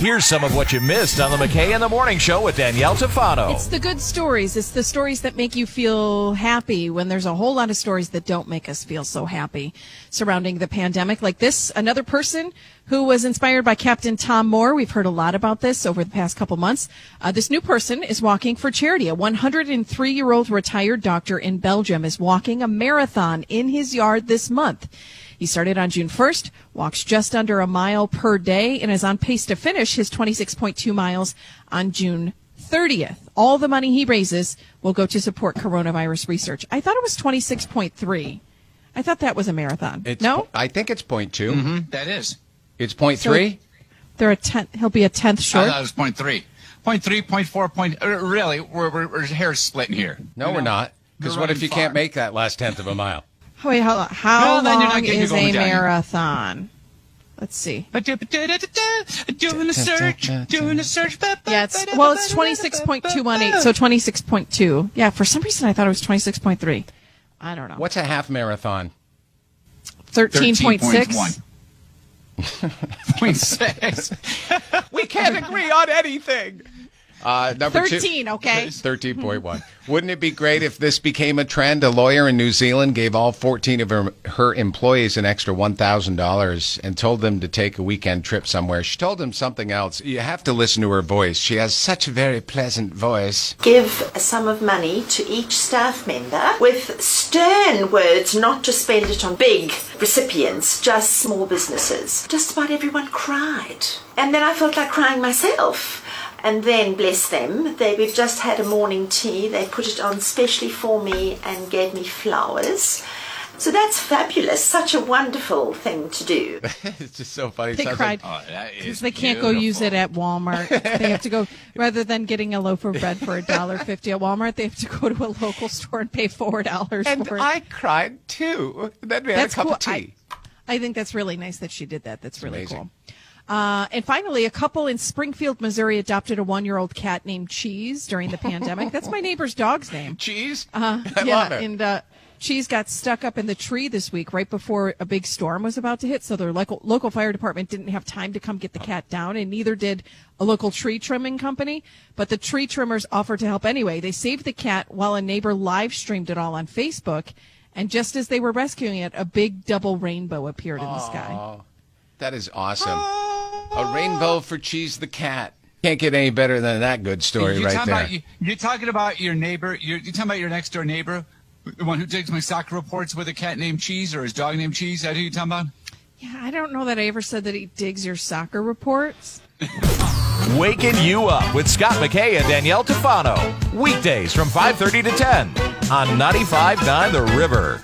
Here's some of what you missed on the McKay in the Morning Show with Danielle Tafano. It's the good stories. It's the stories that make you feel happy when there's a whole lot of stories that don't make us feel so happy surrounding the pandemic. Like this, another person who was inspired by Captain Tom Moore. We've heard a lot about this over the past couple months. Uh, this new person is walking for charity. A 103 year old retired doctor in Belgium is walking a marathon in his yard this month. He started on June 1st, walks just under a mile per day, and is on pace to finish his 26.2 miles on June 30th. All the money he raises will go to support coronavirus research. I thought it was 26.3. I thought that was a marathon. It's, no? I think it's point 2 Mm-hmm. That is. It's point So- three. They're a tenth. He'll be a tenth short. I short. thought it was point three. Point three, point four, point. Uh, really, we're, we're, we're hair splitting here. No, You we're not. Because what if you far. can't make that last tenth of a mile? Oh, wait, how, how Well, then you're not long is a marathon? Let's see. Doing a search, doing a search. Yeah, it's well, it's twenty six point two one eight. So twenty six point two. Yeah, for some reason I thought it was twenty six point three. I don't know. What's a half marathon? Thirteen point six. 13.1. Point six. We can't agree on anything. Uh, number two. Thirteen. Okay. 13.1. Wouldn't it be great if this became a trend? A lawyer in New Zealand gave all 14 of her, her employees an extra $1,000 and told them to take a weekend trip somewhere. She told them something else. You have to listen to her voice. She has such a very pleasant voice. give a sum of money to each staff member with stern words not to spend it on big recipients, just small businesses. Just about everyone cried. And then I felt like crying myself. And then, bless them, they we've just had a morning tea. They put it on specially for me and gave me flowers. So that's fabulous. Such a wonderful thing to do. it's just so funny. It They sounds cried Oh, that is because they can't go use it at Walmart. they have to go rather than getting a loaf of bread for a dollar fifty at Walmart. They have to go to a local store and pay four dollars And for it. I cried too. Then we had That's a cup cool. of tea. I, I think that's really nice that she did that. That's really amazing. cool. Uh, and finally, a couple in Springfield, Missouri, adopted a one-year-old cat named Cheese during the pandemic. That's my neighbor's dog's name. Cheese? Uh, yeah, and uh, Cheese got stuck up in the tree this week right before a big storm was about to hit. So their local local fire department didn't have time to come get the cat down, and neither did a local tree trimming company. But the tree trimmers offered to help anyway. They saved the cat while a neighbor live streamed it all on Facebook. And just as they were rescuing it, a big double rainbow appeared in the sky. That is awesome. A rainbow for Cheese the cat. Can't get any better than that good story you're right talking there. About, you, you're talking about your neighbor. You're, you're talking about your next door neighbor, the one who digs my soccer reports with a cat named Cheese or his dog named Cheese. That who you're talking about? Yeah, I don't know that I ever said that he digs your soccer reports. Waking you up with Scott McKay and Danielle Tafano. Weekdays from 5:30 to 10 on 95.9 The River.